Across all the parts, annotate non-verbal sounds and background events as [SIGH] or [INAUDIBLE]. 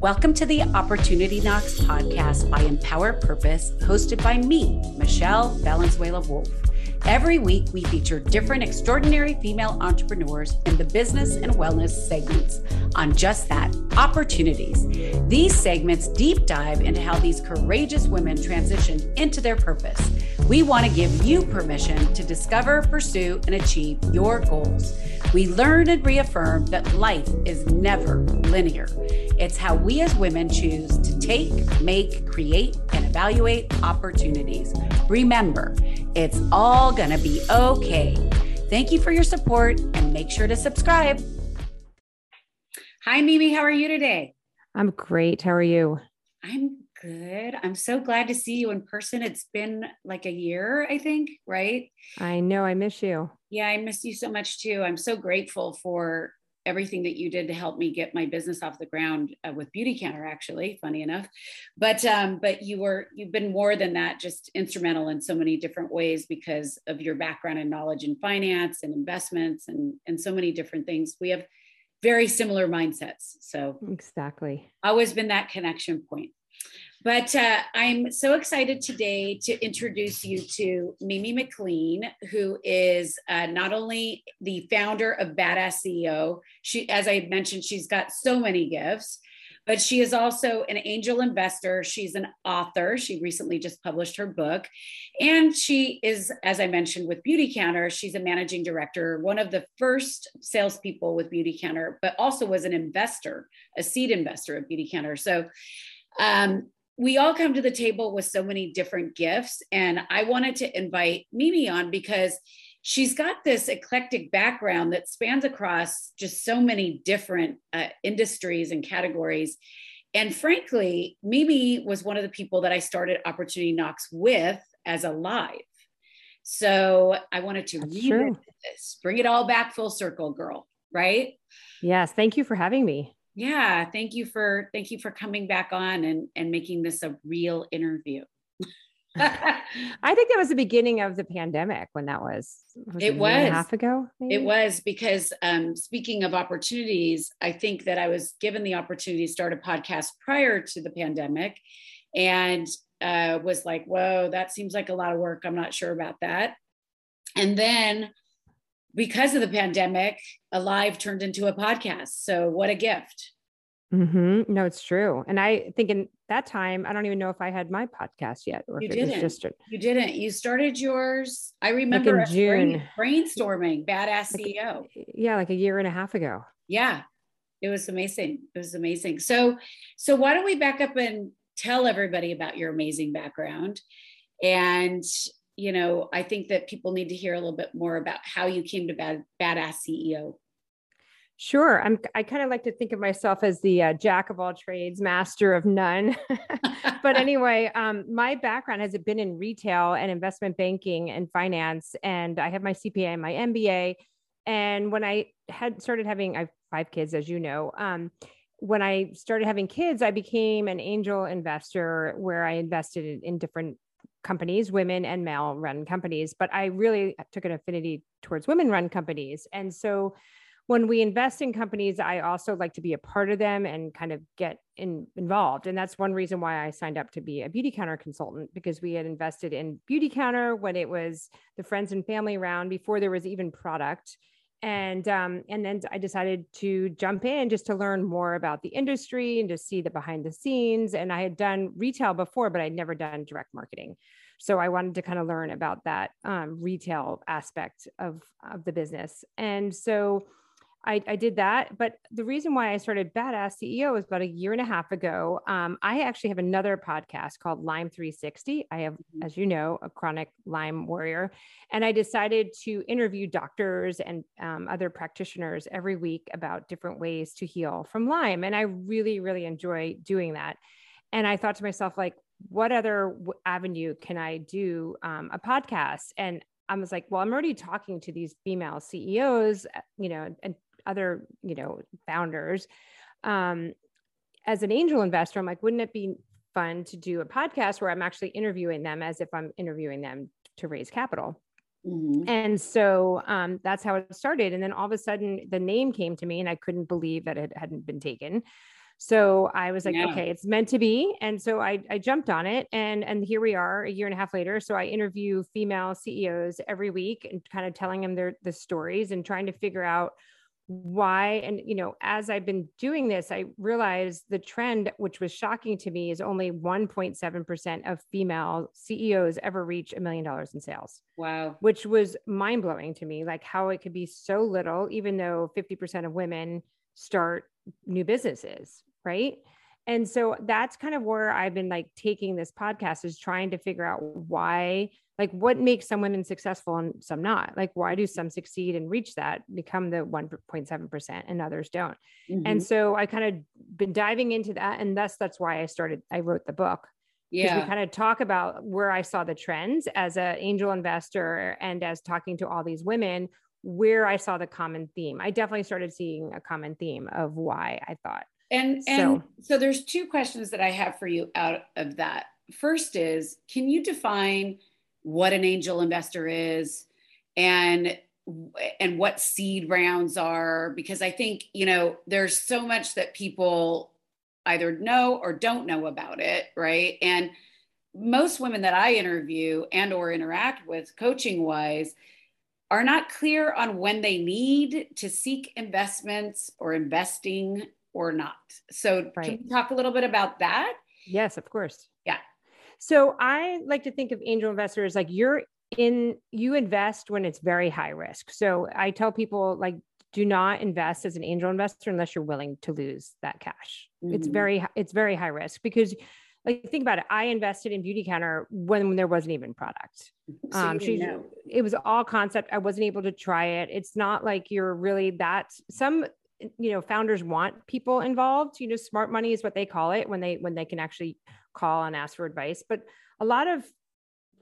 Welcome to the Opportunity Knocks podcast by Empower Purpose, hosted by me, Michelle Valenzuela Wolf. Every week, we feature different extraordinary female entrepreneurs in the business and wellness segments on just that opportunities. These segments deep dive into how these courageous women transition into their purpose. We want to give you permission to discover, pursue, and achieve your goals. We learn and reaffirm that life is never linear. It's how we as women choose to take, make, create, and evaluate opportunities. Remember, it's all going to be okay. Thank you for your support and make sure to subscribe. Hi, Mimi. How are you today? I'm great. How are you? I'm good. I'm so glad to see you in person. It's been like a year, I think, right? I know. I miss you. Yeah, I miss you so much too. I'm so grateful for everything that you did to help me get my business off the ground uh, with Beautycounter actually funny enough. But um but you were you've been more than that just instrumental in so many different ways because of your background and knowledge in finance and investments and and so many different things. We have very similar mindsets so exactly. always been that connection point but uh, I'm so excited today to introduce you to Mimi MacLean, who is uh, not only the founder of Badass CEO. She, as I mentioned, she's got so many gifts, but she is also an angel investor. She's an author. She recently just published her book, and she is, as I mentioned, with Beautycounter. She's a managing director, one of the first salespeople with Beautycounter, but also was an investor, a seed investor of Beautycounter. So. Um, we all come to the table with so many different gifts. And I wanted to invite Mimi on because she's got this eclectic background that spans across just so many different uh, industries and categories. And frankly, Mimi was one of the people that I started Opportunity Knocks with as a live. So I wanted to revisit this, bring it all back full circle, girl. Right? Yes. Thank you for having me yeah thank you for thank you for coming back on and and making this a real interview [LAUGHS] I think that was the beginning of the pandemic when that was. was it was half ago. Maybe? It was because um, speaking of opportunities, I think that I was given the opportunity to start a podcast prior to the pandemic, and uh, was like, "Whoa, that seems like a lot of work. I'm not sure about that." And then because of the pandemic, Alive turned into a podcast. So what a gift. Mm-hmm. No, it's true. And I think in that time, I don't even know if I had my podcast yet. Or you didn't. Just a, you didn't. You started yours. I remember like June brain, brainstorming Badass like, CEO. Yeah, like a year and a half ago. Yeah, it was amazing. It was amazing. So, so why don't we back up and tell everybody about your amazing background and you know, I think that people need to hear a little bit more about how you came to bad, badass CEO. Sure. I'm, I kind of like to think of myself as the uh, jack of all trades, master of none. [LAUGHS] but [LAUGHS] anyway, um, my background has been in retail and investment banking and finance. And I have my CPA and my MBA. And when I had started having, I have five kids, as you know. Um, when I started having kids, I became an angel investor where I invested in, in different companies, women and male run companies, but I really took an affinity towards women run companies. And so when we invest in companies, I also like to be a part of them and kind of get in, involved. And that's one reason why I signed up to be a Beautycounter consultant because we had invested in Beautycounter when it was the friends and family round before there was even product and um, and then I decided to jump in just to learn more about the industry and to see the behind the scenes. And I had done retail before, but I'd never done direct marketing, so I wanted to kind of learn about that um, retail aspect of of the business. And so I, I, did that. But the reason why I started Badass CEO was about a year and a half ago. Um, I actually have another podcast called Lyme 360. I have, mm-hmm. as you know, a chronic Lyme warrior. And I decided to interview doctors and um, other practitioners every week about different ways to heal from Lyme. And I really, really enjoy doing that. And I thought to myself, like, what other avenue can I do um, a podcast? And I was like, well, I'm already talking to these female CEOs, uh, you know, and other you know founders um, as an angel investor i'm like wouldn't it be fun to do a podcast where i'm actually interviewing them as if i'm interviewing them to raise capital mm-hmm. and so um, that's how it started and then all of a sudden the name came to me and i couldn't believe that it hadn't been taken So I was like, Yeah. okay, it's meant to be. And so I, I jumped on it and, and here we are a year and a half later. So I interview female CEOs every week and kind of telling them their, the stories and trying to figure out why. And, you know, as I've been doing this, I realized the trend, which was shocking to me, is only 1.7% of female CEOs ever reach a million dollars in sales Wow. which was mind blowing to me, like how it could be so little, even though 50% of women start new businesses, right? And so that's kind of where I've been like taking this podcast is trying to figure out why, like what makes some women successful and some not. Like, why do some succeed and reach that, become the 1.7% and others don't? Mhm. And so I kind of been diving into that. And thus, that's why I started, I wrote the book because yeah. we kind of talk about where I saw the trends as an angel investor and as talking to all these women, where I saw the common theme. I definitely started seeing a common theme of why I thought. And and So- so, there's two questions that I have for you out of that. First is, can you define what an angel investor is and and what seed rounds are because I think, you know, there's so much that people either know or don't know about it, right? And most women that I interview and or interact with coaching wise are not clear on when they need to seek investments or investing or not. So Right. can you talk a little bit about that? Yes, of course. So I like to think of angel investors like you're in, you invest when it's very high risk. So I tell people like, do not invest as an angel investor unless you're willing to lose that cash. It's Mhm. very, it's very high risk because like think about it. I invested in Beautycounter when there wasn't even product. [LAUGHS] So um she know. it was all concept i wasn't able to try it it's not like you're really that some you know founders want people involved you know smart money is what they call it when they when they can actually call and ask for advice but a lot of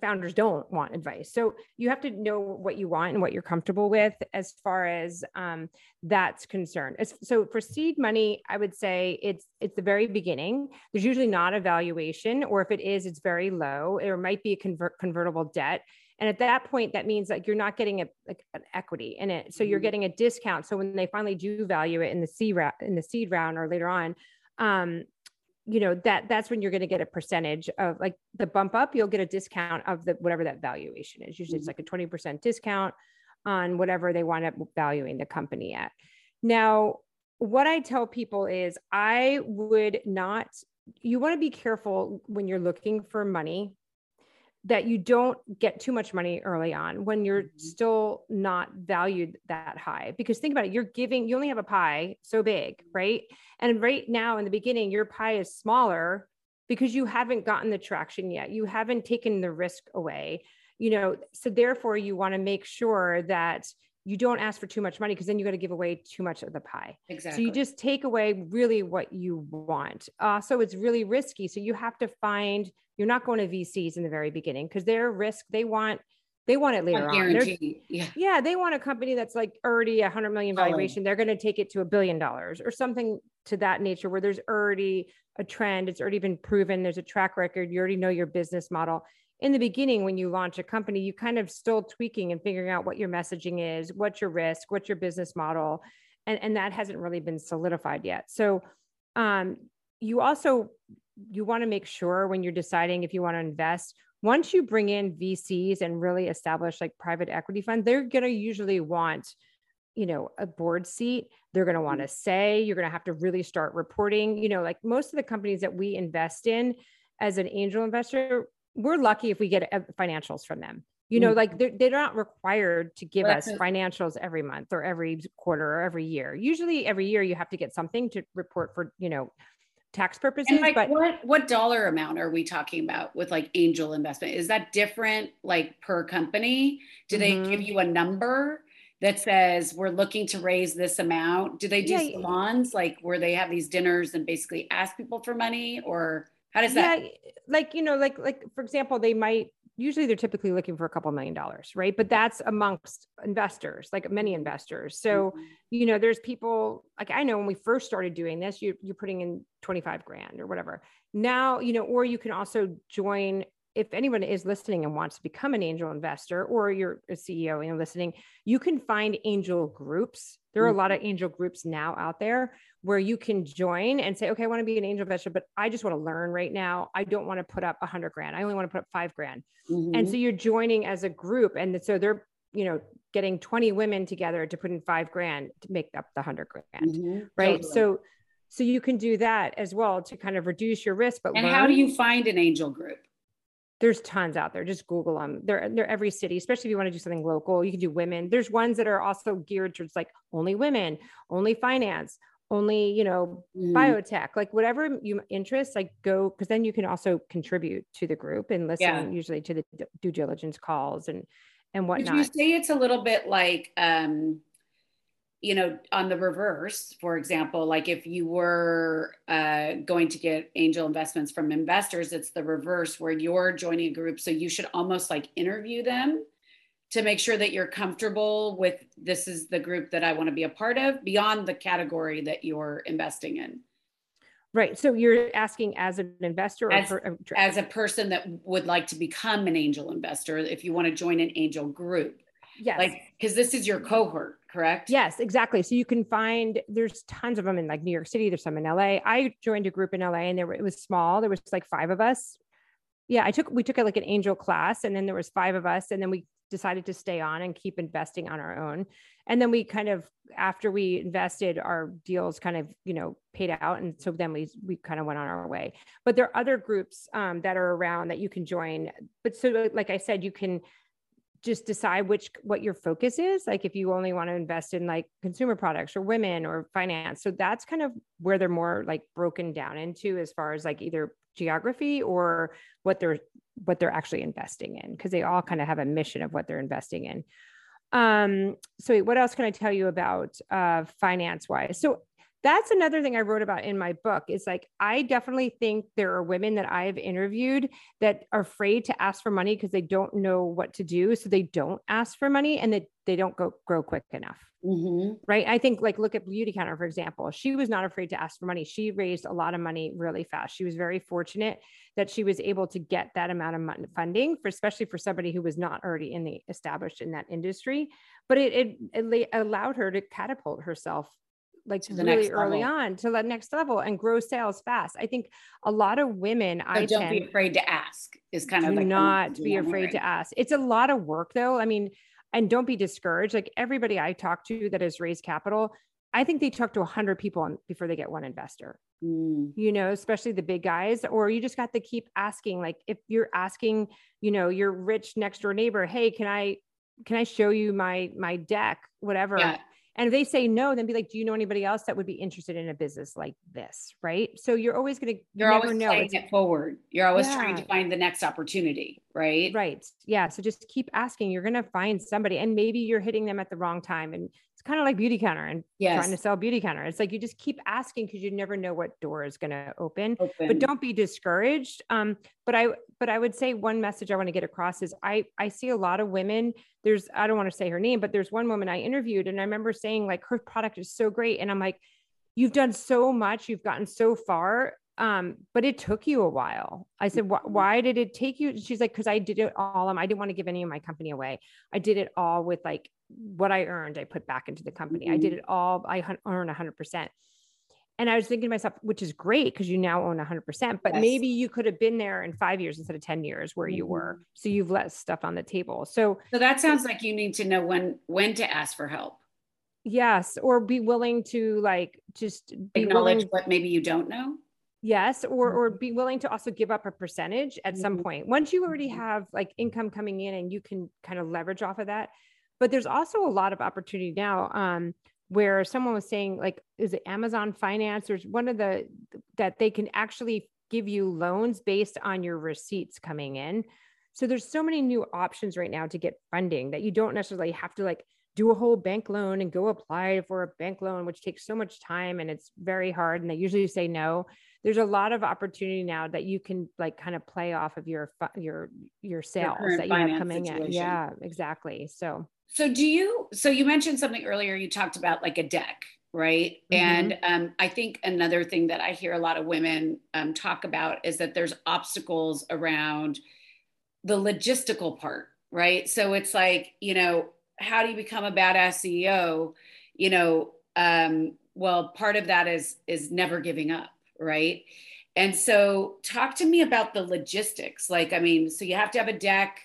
founders don't want advice. So you have to know what you want and what you're comfortable with as far as um, that's concerned. So for seed money i would say it's it's the very beginning. There's usually not a valuation or if it is it's very low. There might be a convert, convertible debt and at that point that means like you're not getting a like an equity in it. So you're Mhm. getting a discount. So when they finally do value it in the seed round in the seed round or later on um you know that that's when you're going to get a percentage of like the bump up you'll get a discount of the whatever that valuation is. Usually it's like a 20% discount on whatever they wind up valuing the company at. Now what i tell people is i would not you want to be careful when you're looking for money that you don't get too much money early on when you're Mhm. still not valued that high because think about it you're giving you only have a pie so big right? And right now in the beginning your pie is smaller because you haven't gotten the traction yet. You haven't taken the risk away you know so therefore you want to make sure that you don't ask for too much money because then you got to give away too much of the pie Exactly. so you just take away really what you want. Uh, so it's really risky. So you have to find you're not going to VCs in the very beginning because they're risk. They want they want it later on. Yeah. yeah, they want a company that's like already a hundred million valuation. They're going to take it to a billion dollars or something to that nature where there's already a trend. It's already been proven. There's a track record. You already know your business model. In the beginning, when you launch a company, you kind of still tweaking and figuring out what your messaging is, what's your risk, what's your business model. And, and that hasn't really been solidified yet. So um, you also you want to make sure when you're deciding if you want to invest once you bring in VCs and really establish like private equity fund, they're going to usually want, you know, a board seat. They're going to want to say, you're going to have to really start reporting. You know, like most of the companies that we invest in as an angel investor, we're lucky if we get uh, financials from them. You know, Mhm. like they're, they're not required to give Well, us financials every month or every quarter or every year. Usually every year you have to get something to report for, you know, tax purposes. And like but what what dollar amount are we talking about with like angel investment? Is that different like per company? Do they give Mhm. you a number that says we're looking to raise this amount? Do they do Yeah, salons like where they have these dinners and basically ask people for money or how does that yeah like you know like like for example they might usually they're typically looking for a couple million dollars right? But that's amongst investors like many investors. So Mhm. you know there's people like i know when we first started doing this you, you're putting in 25 grand or whatever. Now you know or you can also join if anyone is listening and wants to become an angel investor or you're a CEO and listening, you can find angel groups. There are a lot of mm-hmm. angel groups now out there where you can join and say, okay, I want to be an angel investor, but I just want to learn right now. I don't want to put up a hundred grand. I only want to put up five grand. Mm-hmm. And so you're joining as a group. And so they're, you know, getting 20 women together to put in five grand to make up the hundred grand. Mm-hmm. Right. Totally. So so you can do that as well to kind of reduce your risk. But and learn. how do you find an angel group? There's tons out there. Just Google them. They're they're every city, especially if you want to do something local. You can do women. There's ones that are also geared towards like only women, only finance, only you know mm. biotech, like whatever you interest. Like go because then you can also contribute to the group and listen yeah. usually to the due diligence calls and and whatnot. Would you say it's a little bit like um you know, on the reverse, for example, like if you were uh, going to get angel investments from investors, it's the reverse where you're joining a group. So you should almost like interview them to make sure that you're comfortable with this is the group that I want to be a part of beyond the category that you're investing in. Right. So you're asking as an investor as, as a person that would like to become an angel investor, if you want to join an angel group. Yes. Like, because this is your cohort, correct? Yes, exactly. So you can find there's tons of them in like New York City. There's some in LA. I joined a group in LA, and there were, it was small. There was like five of us. Yeah, I took we took like an angel class, and then there was five of us, and then we decided to stay on and keep investing on our own. And then we kind of after we invested, our deals kind of you know paid out, and so then we we kind of went on our way. But there are other groups um, that are around that you can join. But so like I said, you can just decide which what your focus is like if you only want to invest in like consumer products or women or finance. So that's kind of where they're more like broken down into as far as like either geography or what they're what they're actually investing in because they all kind of have a mission of what they're investing in. Um so what else can i tell you about uh finance wise so that's another thing I wrote about in my book is like I definitely think there are women that I've interviewed that are afraid to ask for money because they don't know what to do so they don't ask for money and that they, they don't go grow quick enough. Mm-hmm. Right. I think like look at Beautycounter, for example. She was not afraid to ask for money. She raised a lot of money really fast. She was very fortunate that she was able to get that amount of money funding for, especially for somebody who was not already in the established in that industry. But it, it, it allowed her to catapult herself like really early level. on to the next level and grow sales fast. I think a lot of women, so I don't tend, be afraid to ask is kind of like not be afraid to ask. It's a lot of work though. I mean, and don't be discouraged. Like everybody I talk to that has raised capital, I think they talk to a hundred people before they get one investor, mm. you know, especially the big guys, or you just got to keep asking. Like if you're asking, you know, your rich next door neighbor, Hey, can I, can I show you my, my deck, whatever. Yeah and if they say no, then be like, do you know anybody else that would be interested in a business like this? Right. So you're always going to, you are always know. playing it forward. You're always yeah. trying to find the next opportunity. Right. Right. Yeah. So just keep asking. You're going to find somebody and maybe you're hitting them at the wrong time. And it's kind of like Beautycounter and yes. trying to sell Beautycounter. It's like you just keep asking because you never know what door is going to open. open. But don't be discouraged. Um, but I but I would say one message I want to get across is I I see a lot of women. There's I don't want to say her name, but there's one woman I interviewed and I remember saying like her product is so great, and I'm like, you've done so much, you've gotten so far. Um, but it took you a while. I said, mm-hmm. why did it take you? She's like, because I did it all. I didn't want to give any of my company away. I did it all with like what I earned, I put back into the company. Mm-hmm. I did mm-hmm. it all. I earn 100%. And I was thinking to myself, which is great because you now own 100%, but yes. maybe you could have been there in five years instead of 10 years where mm-hmm. you were. So you've let stuff on the table. So, so that sounds like you need to know when, when to ask for help. Yes. Or be willing to like, just acknowledge willing, what maybe you don't know. Yes. Or, or be willing to also give up a percentage at mm-hmm. some point. Once you already have like income coming in and you can kind of leverage off of that, but there's also a lot of opportunity now um, where someone was saying, like, is it Amazon Finance? There's one of the that they can actually give you loans based on your receipts coming in. So there's so many new options right now to get funding that you don't necessarily have to like do a whole bank loan and go apply for a bank loan, which takes so much time and it's very hard. And they usually say no. There's a lot of opportunity now that you can like kind of play off of your your your sales your that you have coming situation. in. Yeah, exactly. So so do you so you mentioned something earlier you talked about like a deck right mm-hmm. and um, i think another thing that i hear a lot of women um, talk about is that there's obstacles around the logistical part, right? So it's like, you know, how do you become a badass CEO? You know, um, well, part of that is is never giving up, right? And so talk to me about the logistics. Like, I mean, so you have to have a deck.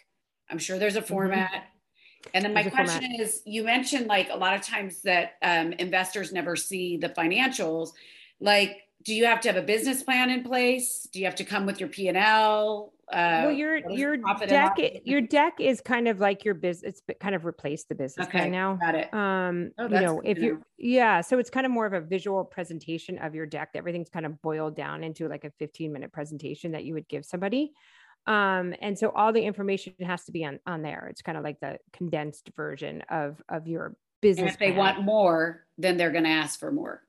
I'm sure there's a mm-hmm. format. Mm-hmm. And then my question is you mentioned like a lot of times that um, investors never see the financials. Like, do you have to have a business plan in place? Do you have to come with your P and L? Uh, well, your your deck your deck is kind of like your business. It's kind of replaced the business okay, now. Got it. Um, oh, you know, if you yeah, so it's kind of more of a visual presentation of your deck. Everything's kind of boiled down into like a 15 minute presentation that you would give somebody. Um, and so all the information has to be on on there. It's kind of like the condensed version of of your business. And if they plan. want more, then they're going to ask for more.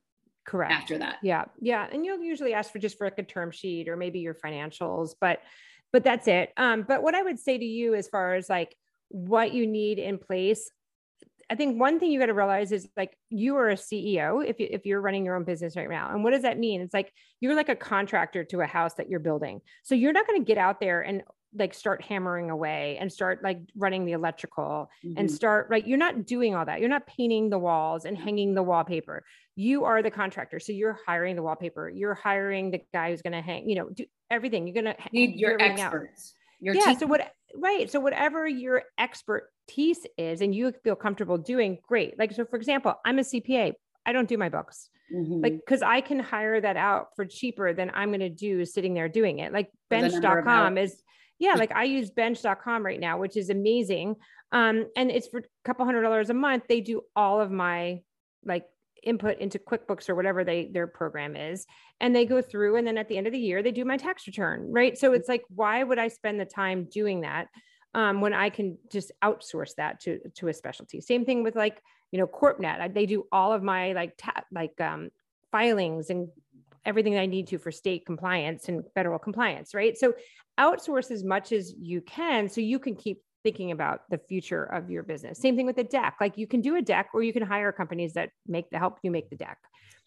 Correct. After that. Yeah. Yeah. And you'll usually ask for just for like a term sheet or maybe your financials, but but that's it. Um, but what I would say to you as far as like what you need in place, I think one thing you got to realize is like you are a CEO if, you, if you're running your own business right now. And what does that mean? It's like you're like a contractor to a house that you're building. So you're not going to get out there and like start hammering away and start like running the electrical mm-hmm. and start like you're not doing all that. You're not painting the walls and hanging the wallpaper. You are the contractor so you're hiring the wallpaper. You're hiring the guy who's going to hang you know do everything. You're going to need your experts. Your yeah team. so what right so whatever your expertise is and you feel comfortable doing great. Like so for example i'm a cpa i don't do my books. Mm-hmm. like because i can hire that out for cheaper than i'm going to do sitting there doing it. Like bench.com is yeah like i use bench.com right now which is amazing. Um and it's for a couple hundred dollars a month. They do all of my like input into quickbooks or whatever they their program is and they go through and then at the end of the year they do my tax return right? So it's like why would i spend the time doing that um, when i can just outsource that to to a specialty? Same thing with like you know corpnet. They do all of my like ta- like um filings and everything I need to for state compliance and federal compliance, right? So outsource as much as you can so you can keep thinking about the future of your business. Same thing with the deck. Like you can do a deck or you can hire companies that make the help you make the deck.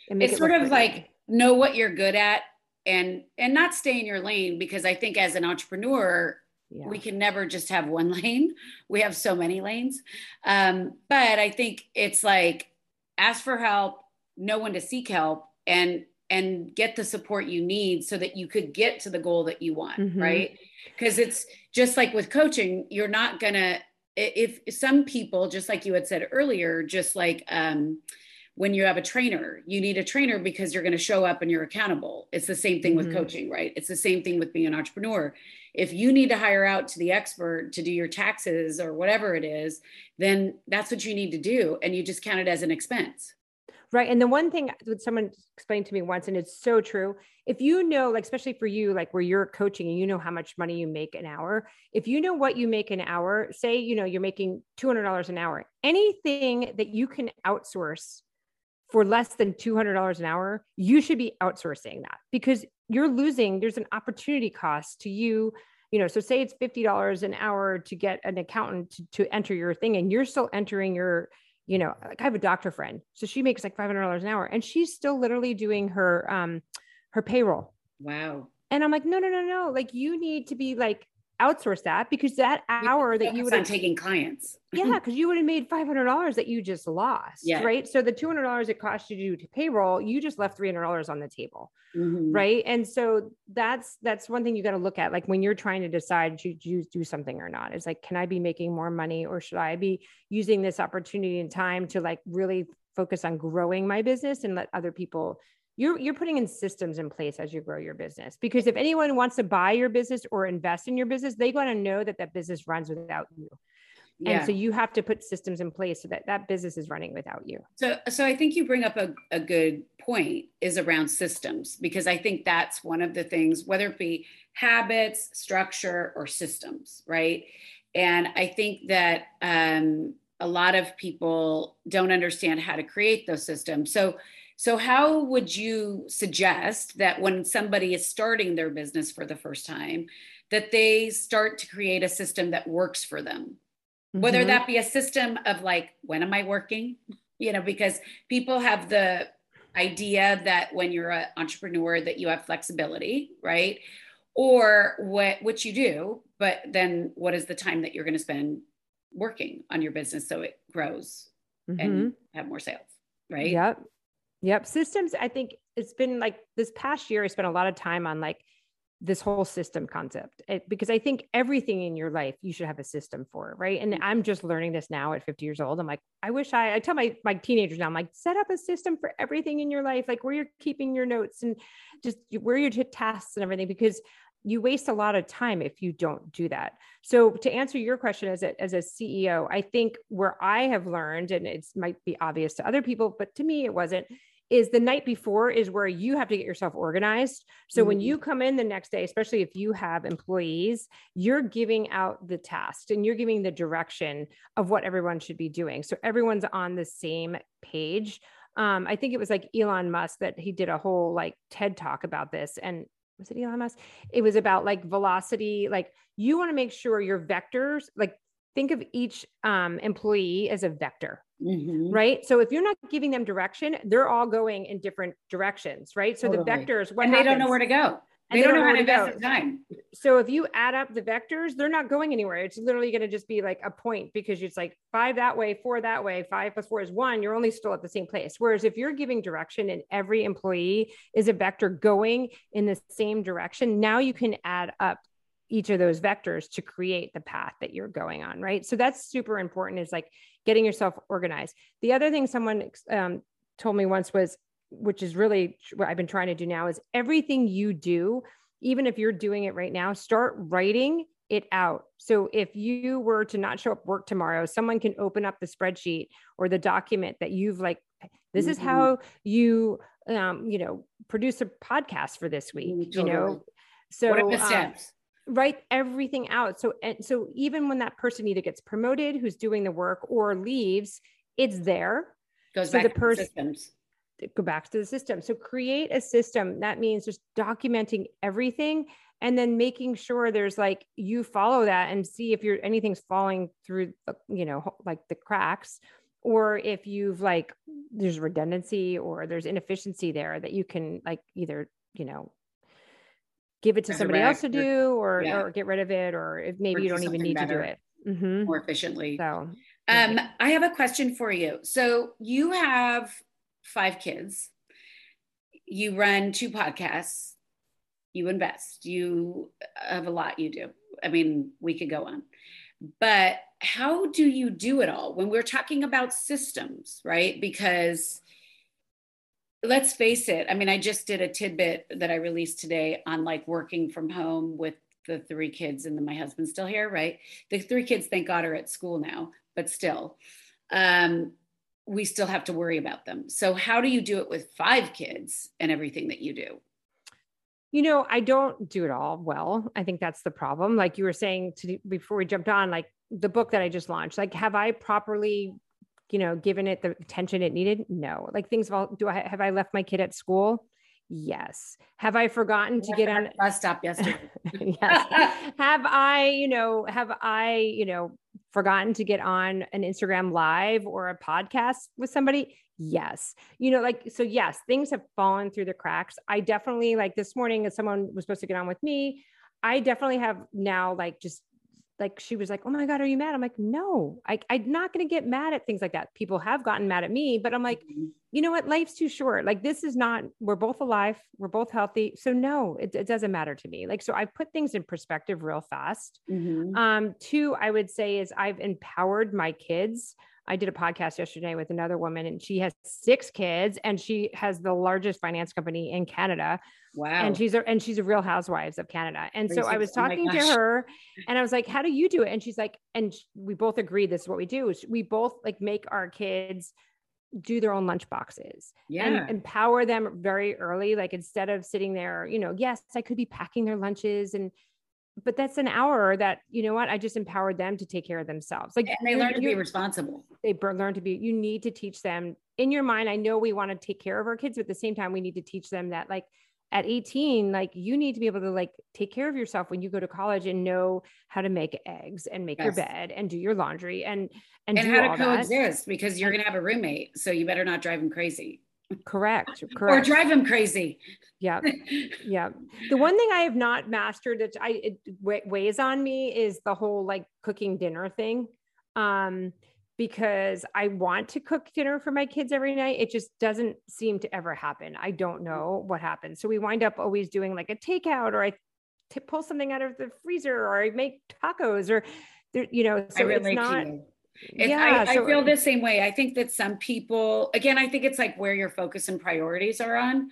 it's it sort of like know what you're good at and and not stay in your lane because I think as an entrepreneur yeah. we can never just have one [LAUGHS] lane. We have so many lanes. Um, but I think it's like ask for help, know when to seek help and and get the support you need so that you could get to the goal that you want mm-hmm. right? Because it's just like with coaching you're not gonna if some people just like you had said earlier just like um, when you have a trainer you need a trainer because you're going to show up and you're accountable. It's the same thing with mm-hmm. coaching right? It's the same thing with being an entrepreneur. If you need to hire out to the expert to do your taxes or whatever it is then that's what you need to do and you just count it as an expense Right. And the one thing that someone explained to me once, and it's so true. If you know, like, especially for you, like where you're coaching and you know how much money you make an hour, if you know what you make an hour, say, you know, you're making $200 an hour, anything that you can outsource for less than $200 an hour, you should be outsourcing that because you're losing, there's an opportunity cost to you you know so say it's $50 an hour to get an accountant to, to enter your thing and you're still entering your you know, like I have a doctor friend, so she makes like five hundred dollars an hour, and she's still literally doing her um her payroll. Wow. And I'm like, no, no, no, no. Like you need to be like outsource that because that hour that you would have taking clients. yeah, [LAUGHS] because you would have made five hundred dollars that you just lost. Yeah. Right. So the two hundred dollars it cost you to do to payroll, you just left three hundred dollars on the table. Mm-hmm. Right. And so that's that's one thing you got to look at. Like when you're trying to decide to you do something or not, is like, can I be making more money or should I be using this opportunity and time to like really focus on growing my business and let other people you're you're putting in systems in place as you grow your business because if anyone wants to buy your business or invest in your business they want to know that that business runs without you. Yeah. and so you have to put systems in place so that that business is running without you. So so i think you bring up a, a good point is around systems because i think that's one of the things whether it be habits structure or systems right? And i think that um, a lot of people don't understand how to create those systems. So so, how would you suggest that when somebody is starting their business for the first time, that they start to create a system that works for them? Mm-hmm. Whether that be a system of like, when am I working? You know, because people have the idea that when you're an entrepreneur that you have flexibility, right? or what what you do but then what is the time that you're going to spend working on your business so it grows mm-hmm. and have more sales right yep yep systems i think it's been like this past year i spent a lot of time on like this whole system concept it, because I think everything in your life you should have a system for, right? And mm-hmm. I'm just learning this now at 50 years old. I'm like, I wish I, I tell my my teenagers now, I'm like, set up a system for everything in your life, like where you're keeping your notes and just where your tasks and everything, because you waste a lot of time if you don't do that. So to answer your question as a, as a CEO, I think where I have learned, and it might be obvious to other people, but to me it wasn't, is the night before is where you have to get yourself organized. So mm-hmm. when you come in the next day, especially if you have employees, you're giving out the task and you're giving the direction of what everyone should be doing. So everyone's on the same page. Um, I think it was like Elon Musk that he did a whole like TED talk about this. And was it Elon Musk? It was about like velocity. Like you want to make sure your vectors, like think of each um, employee as a vector mm-hmm. right so if you're not giving them direction they're all going in different directions right so totally. the vectors what and they don't know where to go they, don't, don't, know, how to invest time. So if you add up the vectors, they're not going anywhere. It's literally going to just be like a point because it's like five that way, four that way, five plus four is one. You're only still at the same place. Whereas if you're giving direction and every employee is a vector going in the same direction, now you can add up each of those vectors to create the path that you're going on. Right. So that's super important is like getting yourself organized. The other thing someone um, told me once was, which is really what I've been trying to do now, is everything you do, even if you're doing it right now, start writing it out. So if you were to not show up work tomorrow, someone can open up the spreadsheet or the document that you've like, this mm-hmm. is how you, um, you know, produce a podcast for this week, totally. you know? So what are the um, steps? Write everything out. So, and so even when that person either gets promoted, who's doing the work, or leaves, it's there. Goes so back the person systems. Go back to the system. So create a system. That means just documenting everything and then making sure there's like you follow that and see if you're anything's falling through, you know, like the cracks or if you've like there's redundancy or there's inefficiency there that you can like either you know give it to somebody else to do or, yeah. or get rid of it or if maybe or you don't even need better, to do it. Mm-hmm. more efficiently. So um, i have a question for you. So you have five kids. You run two podcasts. You invest. You have a lot you do. I mean we could go on. But how do you do it all? When we're talking about systems right? Because let's face it. I mean, I just did a tidbit that I released today on like working from home with the three kids and then my husband's still here, right? The three kids, thank God, are at school now, but still, um, we still have to worry about them. So, how do you do it with five kids and everything that you do? You know, I don't do it all well. I think that's the problem. Like you were saying to, before we jumped on, like the book that I just launched, like have I properly you know, given it the attention it needed? No. Like things of all do I have I left my kid at school? Yes. Have I forgotten to get on bus stop yesterday? [LAUGHS] yes. have I, you know, have I, you know, forgotten to get on an Instagram live or a podcast with somebody? Yes. You know, like, so yes, things have fallen through the cracks. I definitely, like this morning, as someone was supposed to get on with me, I definitely have now, like, just like she was like, "Oh my god, are you mad?" I'm like, "No, I, I'm not going to get mad at things like that." People have gotten mad at me, but I'm like, mm-hmm. you know what? Life's too short. Like this is not. We're both alive. We're both healthy. So no, it, it doesn't matter to me. Like so, I put things in perspective real fast. Mm-hmm. Um, two, I would say is I've empowered my kids. I did a podcast yesterday with another woman, and she has six kids, and she has the largest finance company in Canada. Wow! And she's a and she's a Real Housewives of Canada. And so I was oh talking oh to her, and I was like, "How do you do it?" And she's like, and we both agreed this is what we do. We both like make our kids do their own lunch boxes yeah. and empower them very early like instead of sitting there you know yes i could be packing their lunches and but that's an hour that you know what i just empowered them to take care of themselves like and they learn to be responsible they learn to be you need to teach them in your mind i know we want to take care of our kids but at the same time we need to teach them that like at 18 like you need to be able to like take care of yourself when you go to college and know how to make eggs and make yes. your bed and do your laundry and and, and how to coexist that. because you're going to have a roommate so you better not drive him crazy Correct. [LAUGHS] Correct. or drive him crazy. Yeah. [LAUGHS] Yeah. The one thing I have not mastered that I it weighs on me is the whole like cooking dinner thing. Um, because I want to cook dinner for my kids every night. It just doesn't seem to ever happen. I don't know what happens. So we wind up always doing like a takeout or I t- pull something out of the freezer or I make tacos or you know, so it's not. yeah, I, so, I feel the same way. I think that some people, again, I think it's like where your focus and priorities are on.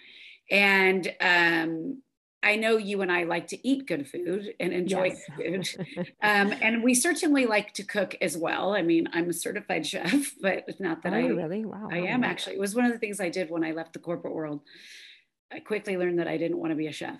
And um, I know you and I like to eat good food and enjoy yes. food. Um, and we certainly like to cook as well. I mean, I'm a certified [LAUGHS] chef, but it's not that oh, I really, wow, I am actually. It was one of the things I did when I left the corporate world. I quickly learned that I didn't want to be a chef.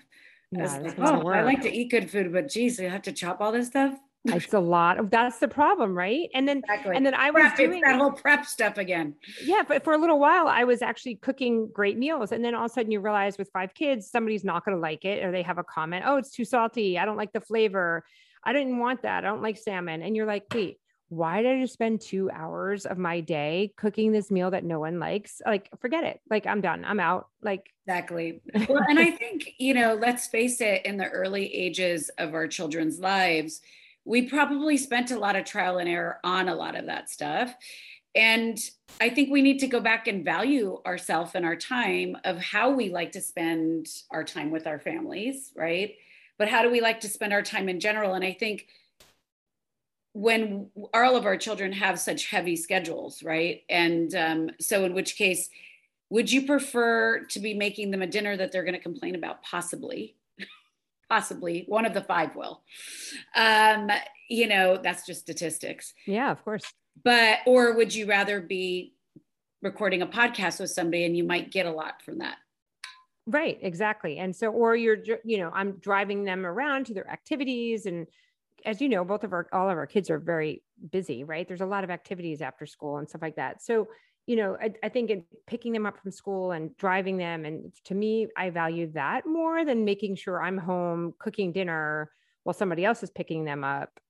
Yeah, I, like, oh, I like to eat good food, but geez, I have to chop all this stuff. It's a [LAUGHS] lot of that's the problem, right? And then exactly. and then I was prep, doing that whole prep stuff again. Yeah, but for a little while I was actually cooking great meals. And then all of a sudden you realize with five kids, somebody's not gonna like it, or they have a comment, oh, it's too salty. I don't like the flavor. I didn't want that. I don't like salmon. And you're like, wait, why did I just spend two hours of my day cooking this meal that no one likes? Like, forget it. Like, I'm done. I'm out. Like, exactly. [LAUGHS] Well, and I think, you know, let's face it, in the early ages of our children's lives, we probably spent a lot of trial and error on a lot of that stuff. And I think we need to go back and value ourselves and our time of how we like to spend our time with our families, right? But how do we like to spend our time in general? And I think when all of our children have such heavy schedules, right? And um, so, in which case, would you prefer to be making them a dinner that they're going to complain about? Possibly possibly one of the five will. Um you know that's just statistics. Yeah of course. But or would you rather be recording a podcast with somebody and you might get a lot from that? Right exactly. And so or you're you know i'm driving them around to their activities and as you know both of our all of our kids are very busy right? There's a lot of activities after school and stuff like that. So you know, I, I think in picking them up from school and driving them. And to me, I value that more than making sure I'm home cooking dinner while somebody else is picking them up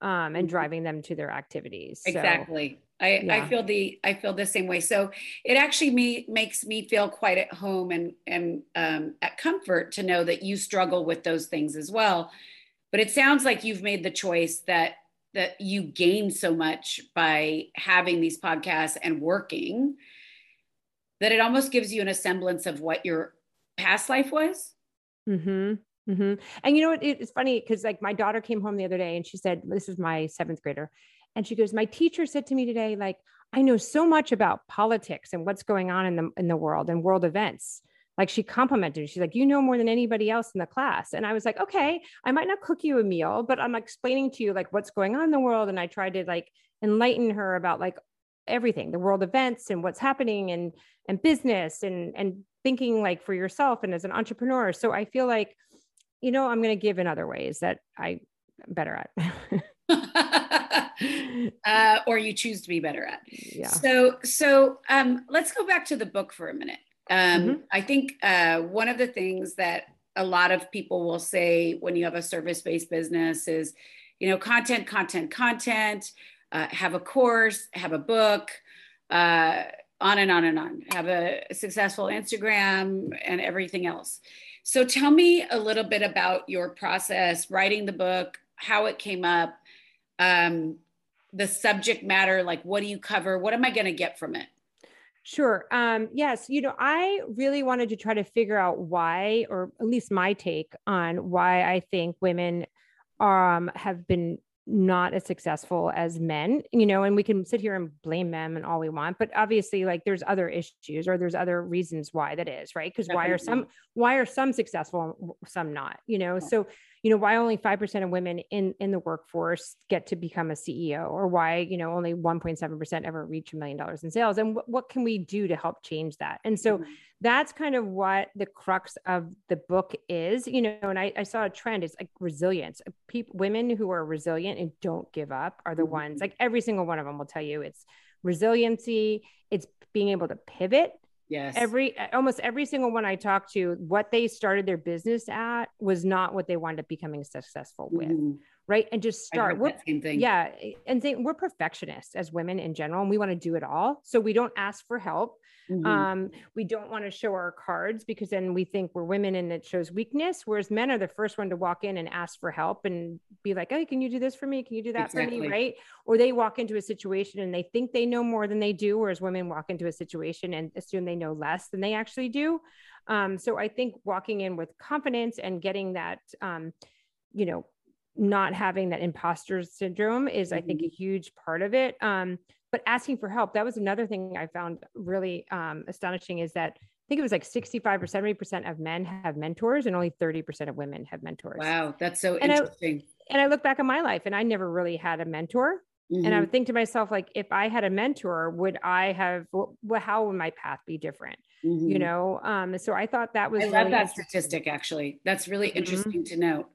um, and mm-hmm. driving them to their activities. So, exactly. I, yeah. I feel the I feel the same way. So it actually me makes me feel quite at home and and um, at comfort to know that you struggle with those things as well. But it sounds like you've made the choice that that you gain so much by having these podcasts and working that it almost gives you an semblance of what your past life was. Mm-hmm. Mm-hmm. And you know what? It's funny because like my daughter came home the other day and she said, This is my seventh grader. And she goes, My teacher said to me today, like, I know so much about politics and what's going on in the in the world and world events like she complimented me. she's like you know more than anybody else in the class. And i was like okay i might not cook you a meal but i'm explaining to you like what's going on in the world. And i tried to like enlighten her about like everything the world events and what's happening and and business and and thinking like for yourself and as an entrepreneur. So i feel like you know i'm going to give in other ways that i am better at. [LAUGHS] Uh, or you choose to be better at. Yeah. So so um let's go back to the book for a minute um, mm-hmm. I think uh, one of the things that a lot of people will say when you have a service based business is, you know, content, content, content, uh, have a course, have a book, uh, on and on and on, have a successful Instagram and everything else. So tell me a little bit about your process, writing the book, how it came up, um, the subject matter, like what do you cover? What am I going to get from it? Sure. Um, yes. You know, I really wanted to try to figure out why, or at least my take on why I think women um, have been not as successful as men, you know, and we can sit here and blame them and all we want, but obviously like there's other issues or there's other reasons why that is, right? Because why are some why are some successful some not, you know? So, you know, why only 5% of women in in the workforce get to become a CEO or why, you know, only 1.7% ever reach a million dollars in sales and wh- what can we do to help change that? And so mm-hmm that's kind of what the crux of the book is you know and i, I saw a trend it's like resilience people women who are resilient and don't give up are the mm-hmm. ones like every single one of them will tell you it's resiliency it's being able to pivot yes every almost every single one i talked to what they started their business at was not what they wound up becoming successful with mm-hmm. Right? And just start. We're, same thing. Yeah. And think we're perfectionists as women in general, and we want to do it all. So we don't ask for help. Mm-hmm. Um, we don't want to show our cards because then we think we're women and it shows weakness. Whereas men are the first one to walk in and ask for help and be like, Hey, can you do this for me? Can you do that exactly. for me? Right. Or they walk into a situation and they think they know more than they do. Whereas women walk into a situation and assume they know less than they actually do. Um, so I think walking in with confidence and getting that, um, you know, not having that imposter syndrome is, mm-hmm. I think, a mm-hmm. huge part of it. Um, but asking for help, that was another thing I found really um, astonishing is that I think it was like 65 or 70% of men have mentors and only 30% of women have mentors. Wow, that's so and interesting. I, and I look back on my life and I never really had a mentor. Mm-hmm. And I mm-hmm. would think to myself, like, if I had a mentor, would I have, well, how would my path be different? Mm-hmm. You know? Um, so I thought that was, I love that statistic actually. That's really mm-hmm. interesting to note.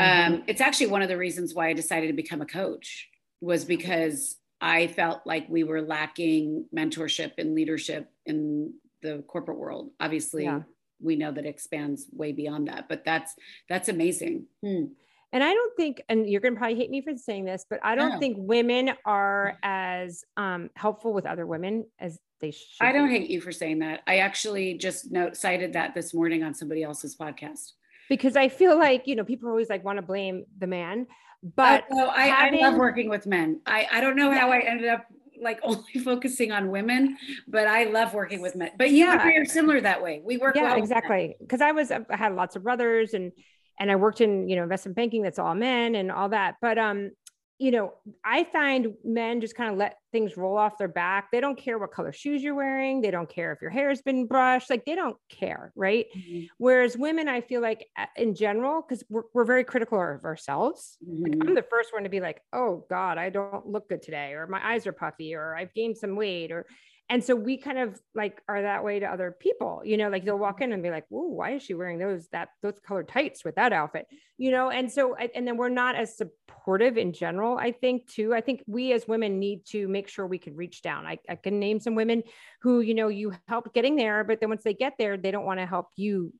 Mm-hmm. Um, it's actually one of the reasons why I decided to become a coach was because I felt like we were lacking mentorship and leadership in the corporate world. Obviously, yeah. we know that expands way beyond that, but that's that's amazing. Hmm. And I don't think, and you're going to probably hate me for saying this, but I don't no. think women are as um, helpful with other women as they should. I don't hate you for saying that. I actually just note, cited that this morning on somebody else's podcast because I feel like, you know, people always like want to blame the man. But oh, I, having, I, love working with men. I, I don't know how I ended up like [LAUGHS] only focusing on women, but I love working with men. But yeah, we're similar that way. We work yeah, well exactly. Because I was I had lots of brothers and and I worked in you know investment banking that's all men and all that. But um, you know, I find men just kind of let things roll off their back. They don't care what color shoes you're wearing. They don't care if your hair has been brushed. Like they don't care. Right. Mm-hmm. Whereas women, I feel like in general, because we're, we're very critical of ourselves. Mm-hmm. Like I'm the first one to be like, oh God, I don't look good today, or my eyes are puffy, or I've gained some weight, or and so we kind of like are that way to other people you know like they'll walk mm-hmm. in and be like "Whoa, why is she wearing those that those colored tights with that outfit? You know and so and then we're not as supportive in general i think too. I think we as women need to make sure we can reach down. I, I can name some women who you know you help getting there but then once they get there they don't want to help you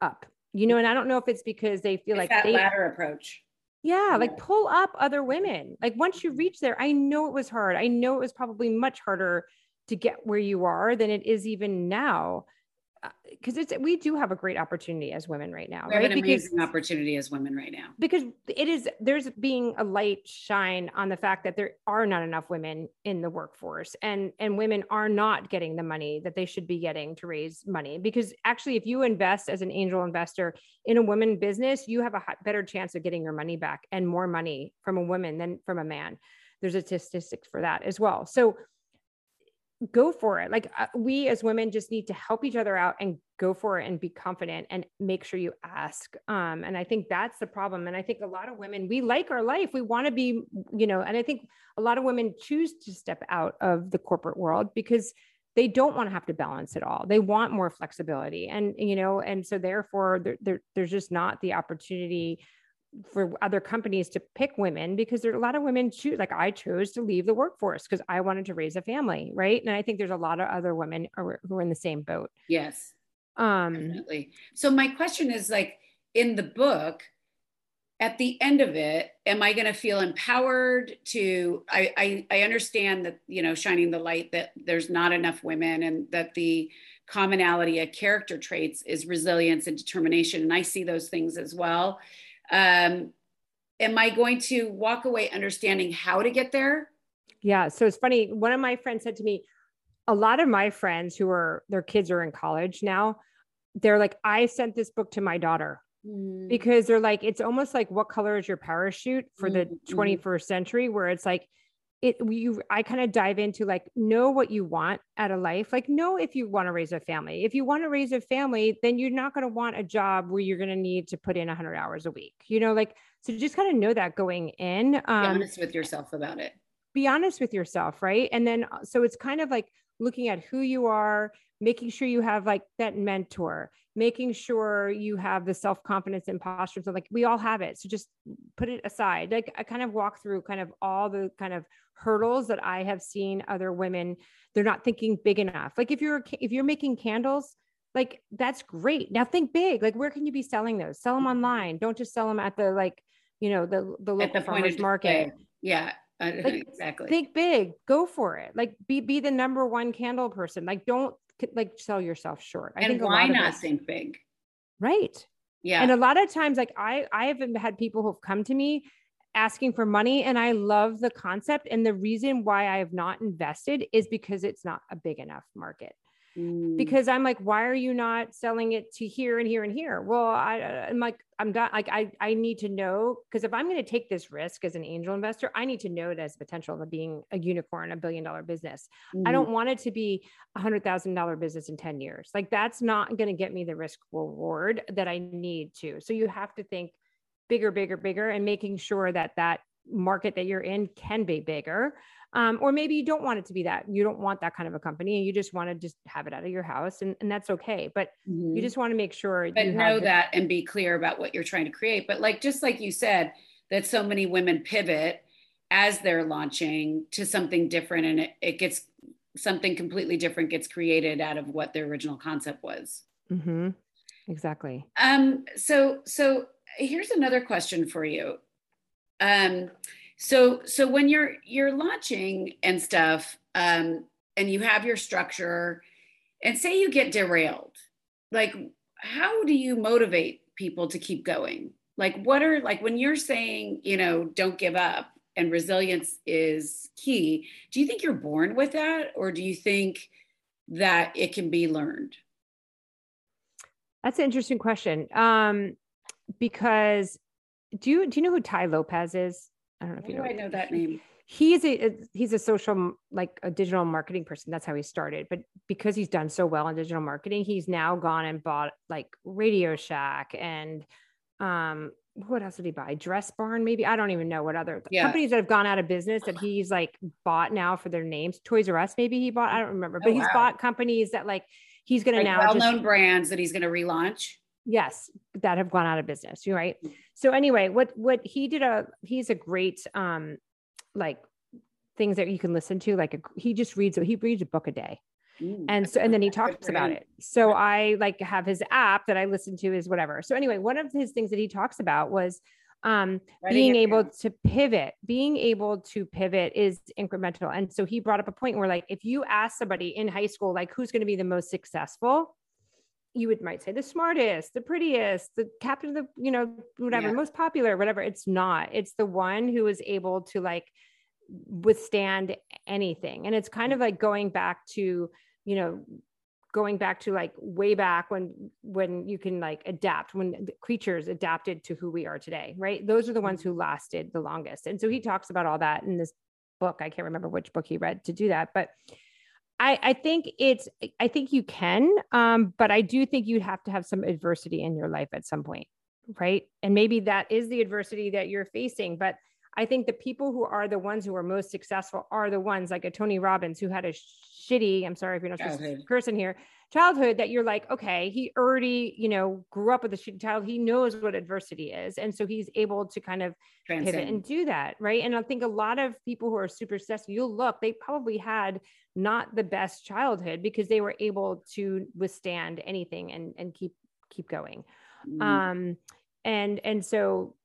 up you know and i don't know if it's because they feel it's like that they, ladder approach. Yeah, like pull up other women. Like once you reach there, I know it was hard. I know it was probably much harder to get where you are than it is even now because uh, it's we do have a great opportunity as women right now. We right? have an because, amazing opportunity as women right now. Because it is there's being a light shine on the fact that there are not enough women in the workforce and and women are not getting the money that they should be getting to raise money. Because actually, if you invest as an angel investor in a woman business, you have a better chance of getting your money back and more money from a woman than from a man. There's a statistic for that as well. So go for it. Like uh, we as women just need to help each other out and go for it and be confident and make sure you ask. Um, and I think that's the problem. And I think a lot of women, we like our life. We want to be, you know, and I think a lot of women choose to step out of the corporate world because they don't want to have to balance it all. They want more flexibility. And, you know, and so therefore there, there, there's just not the opportunity for other companies to pick women because there are a lot of women choose like I chose to leave the workforce because I wanted to raise a family, right? And I think there's a lot of other women are, who are in the same boat. Yes. Um definitely. So my question is like in the book at the end of it am I going to feel empowered to I, I I understand that you know shining the light that there's not enough women and that the commonality of character traits is resilience and determination and I see those things as well um, am I going to walk away understanding how to get there? Yeah. So it's funny. One of my friends said to me, a lot of my friends who are their kids are in college now, they're like, I sent this book to my daughter mm. because they're like, it's almost like what color is your parachute for mm-hmm. the 21st century, where it's like, it you i kind of dive into like know what you want out of life like know if you want to raise a family. If you want to raise a family then you're not going to want a job where you're going to need to put in 100 hours a week you know like so just kind of know that going in um, be honest with yourself about it. be honest with yourself right? And then uh, so it's kind of like looking at who you are making sure you have like that mentor making sure you have the self-confidence and posture so like we all have it so just put it aside like i kind of walk through kind of all the kind of hurdles that i have seen other women they're not thinking big enough like if you're if you're making candles like that's great now think big like where can you be selling those sell them online don't just sell them at the like you know, the the local farmers market. Yeah. Uh, like, [LAUGHS] exactly. Think big, go for it. Like be be the number one candle person. Like don't like sell yourself short. I and think why not us, think big? Right. Yeah. And a lot of times, like I I have had people who've come to me asking for money and I love the concept. And the reason why I have not invested is because it's not a big enough market. Mm. Because I'm like, why are you not selling it to here and here and here? Well, I, I'm like, I'm not like, I, I need to know because if I'm going to take this risk as an angel investor, I need to know it as potential of being a unicorn, a billion dollar business. Mm. I don't want it to be a hundred thousand dollar business in 10 years. Like that's not going to get me the risk reward that I need to. So you have to think bigger, bigger, bigger, and making sure that that market that you're in can be bigger. Um, or maybe you don't want it to be that. You don't want that kind of a company and you just want to just have it out of your house and, and that's okay. But mm-hmm. you just want to make sure but know that and be clear about what you're trying to create. But like just like you said, that so many women pivot as they're launching to something different and it, it gets something completely different gets created out of what their original concept was. Mm-hmm. Exactly. Um, so so here's another question for you. Um, so so when you're you're launching and stuff, um, and you have your structure, and say you get derailed, like how do you motivate people to keep going? Like what are like when you're saying, you know, don't give up and resilience is key, do you think you're born with that or do you think that it can be learned? That's an interesting question. Um, because do you do you know who Tai Lopez is? I don't know if you know. I know that name. He's a he's a social like a digital marketing person. That's how he started. But because he's done so well in digital marketing, he's now gone and bought like Radio Shack and um what else did he buy? Dress Barn, maybe. I don't even know what other yeah. companies that have gone out of business that he's like bought now for their names. Toys R Us, maybe he bought. I don't remember, but oh, he's wow. bought companies that like he's going to now well-known brands that he's going to relaunch yes that have gone out of business you're right. So anyway what what he did a he's a great um like things that you can listen to like a, he just reads he reads a book a day. Ooh, and so and then he talks about it. So i like have his app that i listen to is whatever. So anyway one of his things that he talks about was um, being able down. to pivot being able to pivot is incremental. And so he brought up a point where like if you ask somebody in high school like who's going to be the most successful you would might say the smartest, the prettiest, the captain of the, you know, whatever, yeah. most popular, whatever. It's not. It's the one who is able to like withstand anything. And it's kind of like going back to, you know, going back to like way back when when you can like adapt when creatures adapted to who we are today right those are the ones mm-hmm. who lasted the longest and so he talks about all that in this book i can't remember which book he read to do that but I, I think it's I think you can, um, but I do think you'd have to have some adversity in your life at some point, right? And maybe that is the adversity that you're facing. But I think the people who are the ones who are most successful are the ones like a Tony Robbins who had a shitty, I'm sorry if you're not a person here, childhood that you're like, okay, he already, you know, grew up with a shitty child. He knows what adversity is. And so he's able to kind of Transcend. pivot and do that. Right. And I think a lot of people who are super successful, you'll look, they probably had not the best childhood because they were able to withstand anything and, and keep, keep going. Mm. Um, and, and so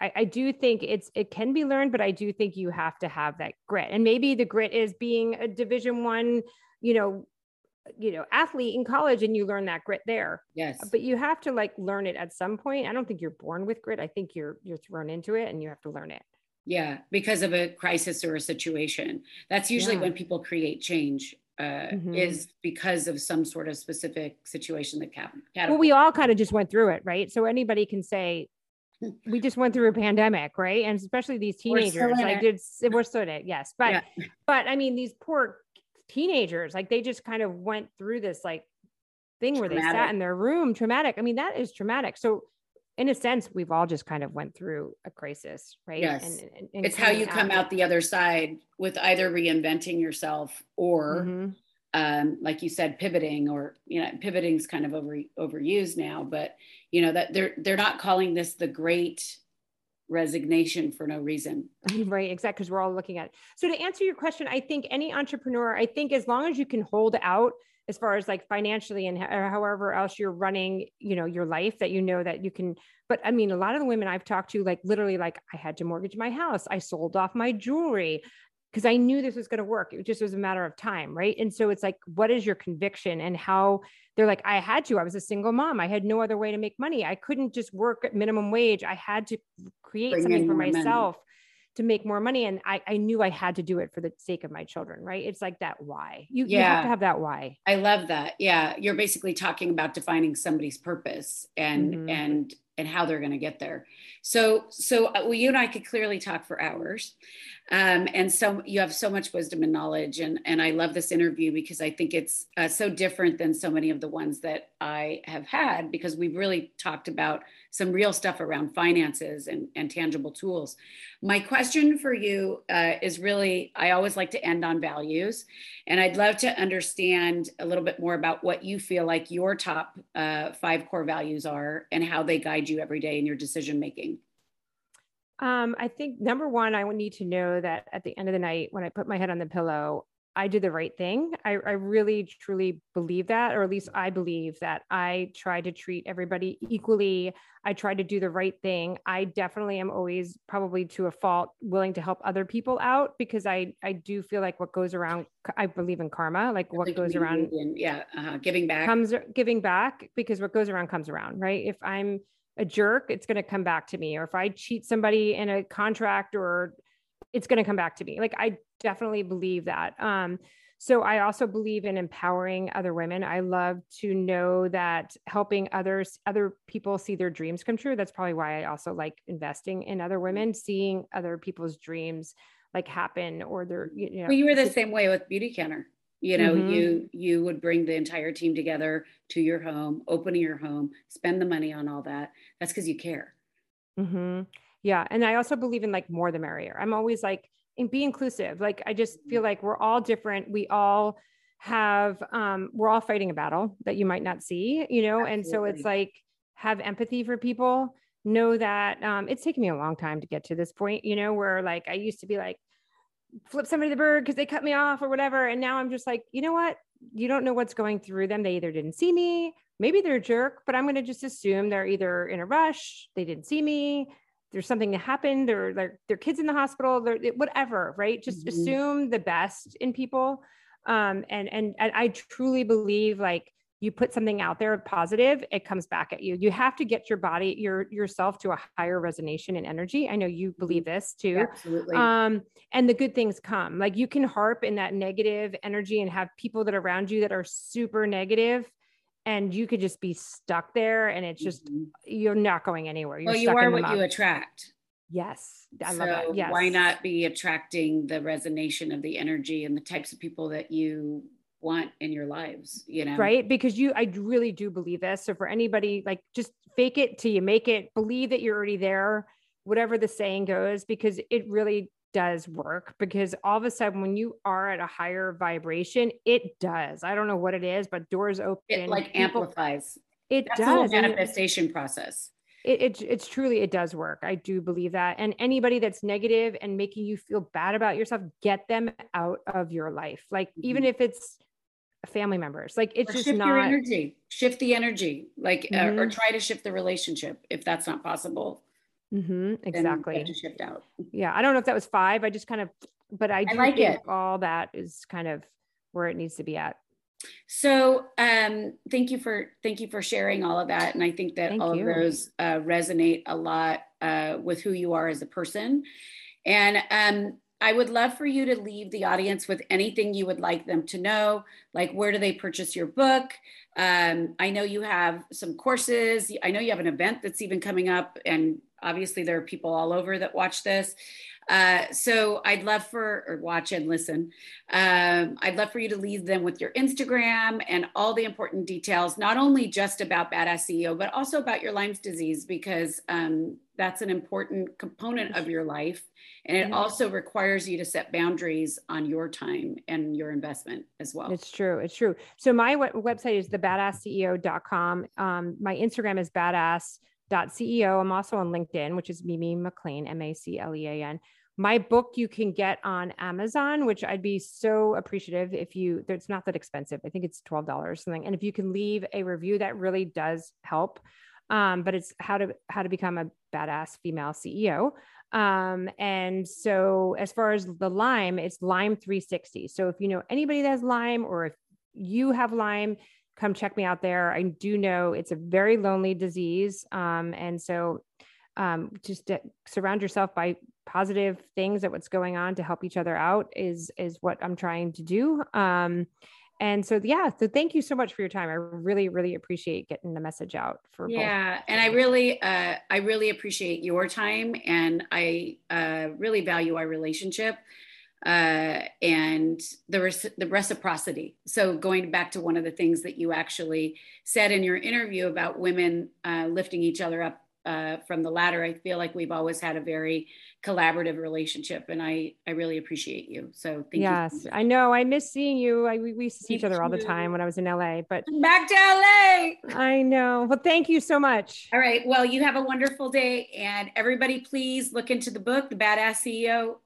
I, I, do think it's it can be learned, but I do think you have to have that grit. And maybe the grit is being a division one, you know, you know athlete in college and you learn that grit there. Yes. But you have to like learn it at some point. I don't think you're born with grit. I think you're you're thrown into it and you have to learn it. Yeah because of a crisis or a situation. That's usually yeah. when people create change uh, mm-hmm. is because of some sort of specific situation that cap- well we all kind of just went through it right? So anybody can say we just went through a pandemic right? And especially these teenagers like did we're still in it yes. But yeah. but i mean these poor teenagers like they just kind of went through this like thing traumatic. where they sat in their room traumatic. I mean that is traumatic. So in a sense we've all just kind of went through a crisis right? Yes. And, and, and it's how you come out, the other side with either reinventing yourself or mm-hmm. Um, like you said pivoting or you know pivoting is kind of over overused now but you know that they're they're not calling this the great resignation for no reason. [LAUGHS] Right, exactly. Because we're all looking at it. So to answer your question, I think any entrepreneur, I think as long as you can hold out as far as like financially and however else you're running, you know, your life that you know that you can. But I mean, a lot of the women I've talked to, like literally, like I had to mortgage my house, I sold off my jewelry because I knew this was going to work. It just was a matter of time, right? And so it's like, what is your conviction and how they're like, I had to. I was a single mom. I had no other way to make money. I couldn't just work at minimum wage. I had to create Bring something for myself. To make more money. And I, I knew I had to do it for the sake of my children, right? It's like that why. You, yeah. you have to have that why. I love that. Yeah. You're basically talking about defining somebody's purpose and mm-hmm. and and how they're going to get there. So, so uh, well, you and I could clearly talk for hours, um, and so you have so much wisdom and knowledge, and and I love this interview because I think it's uh, so different than so many of the ones that I have had because we've really talked about some real stuff around finances and and tangible tools. My question for you uh, is really I always like to end on values, and I'd love to understand a little bit more about what you feel like your top uh, five core values are and how they guide you every day in your decision making. Um, I think number one, I would need to know that at the end of the night, when I put my head on the pillow, I did the right thing. I, I, really truly believe that, or at least I believe that I try to treat everybody equally. I try to do the right thing. I definitely am always probably to a fault willing to help other people out because I I do feel like what goes around. I believe in karma, like what goes around. yeah, uh, giving back comes giving back because what goes around comes around, right? If I'm a jerk, it's going to come back to me. Or if I cheat somebody in a contract or it's going to come back to me. Like I definitely believe that. Um, so I also believe in empowering other women. I love to know that helping others, other people see their dreams come true. That's probably why I also like investing in other women, seeing other people's dreams like happen or their, you know. Well, you were the same way with Beautycounter. You know, mm-hmm. you you would bring the entire team together to your home, opening your home, spend the money on all that. That's because you care. Mm-hmm. Yeah. And I also believe in like more the merrier. I'm always like, and be inclusive. Like I just feel mm-hmm. like we're all different. We all have um we're all fighting a battle that you might not see, you know, Absolutely. and so it's like have empathy for people. Know that um it's taken me a long time to get to this point, you know, where like I used to be like flip somebody the bird because they cut me off or whatever. And now I'm just like, you know what? You don't know what's going through them. They either didn't see me, maybe they're a jerk, but I'm going to just assume they're either in a rush, they didn't see me, there's something that happened or their, their kids in the hospital they're, whatever right? Just mm-hmm. assume the best in people. Um, and, and and i truly believe like you put something out there positive it comes back at you. You have to get your body your yourself to a higher resonation and energy. I know you believe mm-hmm. this too. Absolutely. Um and the good things come. Like you can harp in that negative energy and have people that are around you that are super negative and you could just be stuck there and it's just mm-hmm. you're not going anywhere. You're well, you are what you attract. Yes. I so love that. Yes. Why not be attracting the resonation of the energy and the types of people that you want in your lives, you know? Right. Because you, I really do believe this. So for anybody, like just fake it till you make it, believe that you're already there, whatever the saying goes, because it really does work because all of a sudden when you are at a higher vibration it does. I don't know what it is but doors open it like people, amplifies. It That's does manifestation process. It, it, it's truly it does work. I do believe that. And anybody that's negative and making you feel bad about yourself get them out of your life. Like mm-hmm. even if it's family members like it's or just shift not your energy. Shift the energy like mm-hmm. uh, or try to shift the relationship if that's not possible Mm-hmm, exactly. To shift out. Yeah. I don't know if that was five. I just kind of, but I, I like think it. all that is kind of where it needs to be at. So um, thank you for thank you for sharing all of that, and I think that thank all you. of those uh, resonate a lot uh, with who you are as a person. And um, I would love for you to leave the audience with anything you would like them to know, like where do they purchase your book? Um, I know you have some courses. I know you have an event that's even coming up, and obviously there are people all over that watch this. Uh, so I'd love for, or watch and listen. Um, I'd love for you to leave them with your Instagram and all the important details, not only just about Badass CEO, but also about your Lyme's disease, because um, that's an important component of your life. And it also requires you to set boundaries on your time and your investment as well. It's true. It's true. So my website is thebadassceo.com. Um, my Instagram is badass.ceo. I'm also on LinkedIn, which is Mimi MacLean, M A C L E A N. my book you can get on Amazon, which I'd be so appreciative if you, it's not that expensive. I think it's $12 something. And if you can leave a review, that really does help. Um, but it's how to, how to become a badass female CEO. Um, and so as far as the Lyme, it's Lyme 360. So if you know anybody that has Lyme or if you have Lyme, come check me out there. I do know it's a very lonely disease. Um, and so um, just surround yourself by positive things that what's going on to help each other out is is what I'm trying to do. Um, and so yeah, so thank you so much for your time. I really really appreciate getting the message out for yeah, both. and I really uh, I really appreciate your time, and I uh, really value our relationship uh, and the res- the reciprocity. So going back to one of the things that you actually said in your interview about women uh, lifting each other up uh, from the ladder. I feel like we've always had a very collaborative relationship, and I I really appreciate you. So thank yes, you. Yes, I know. I miss seeing you. I we, we used to see each other all the time when I was in LA. But back to LA. I know. Well, thank you so much. All right. Well, you have a wonderful day, and everybody, please look into the book, The Badass CEO.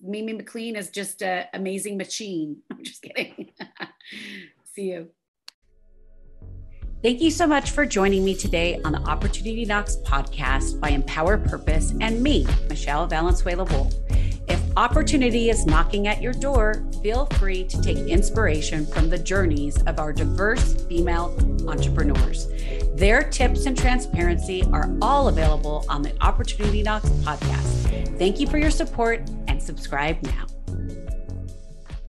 Mimi MacLean is just an amazing machine. [LAUGHS] I'm just kidding. [LAUGHS] see you. Thank you so much for joining me today on the Opportunity Knocks podcast by Empower Purpose and me, Michelle Valenzuela Wolf. If opportunity is knocking at your door, feel free to take inspiration from the journeys of our diverse female entrepreneurs. Their tips and transparency are all available on the Opportunity Knocks podcast. Thank you for your support and subscribe now.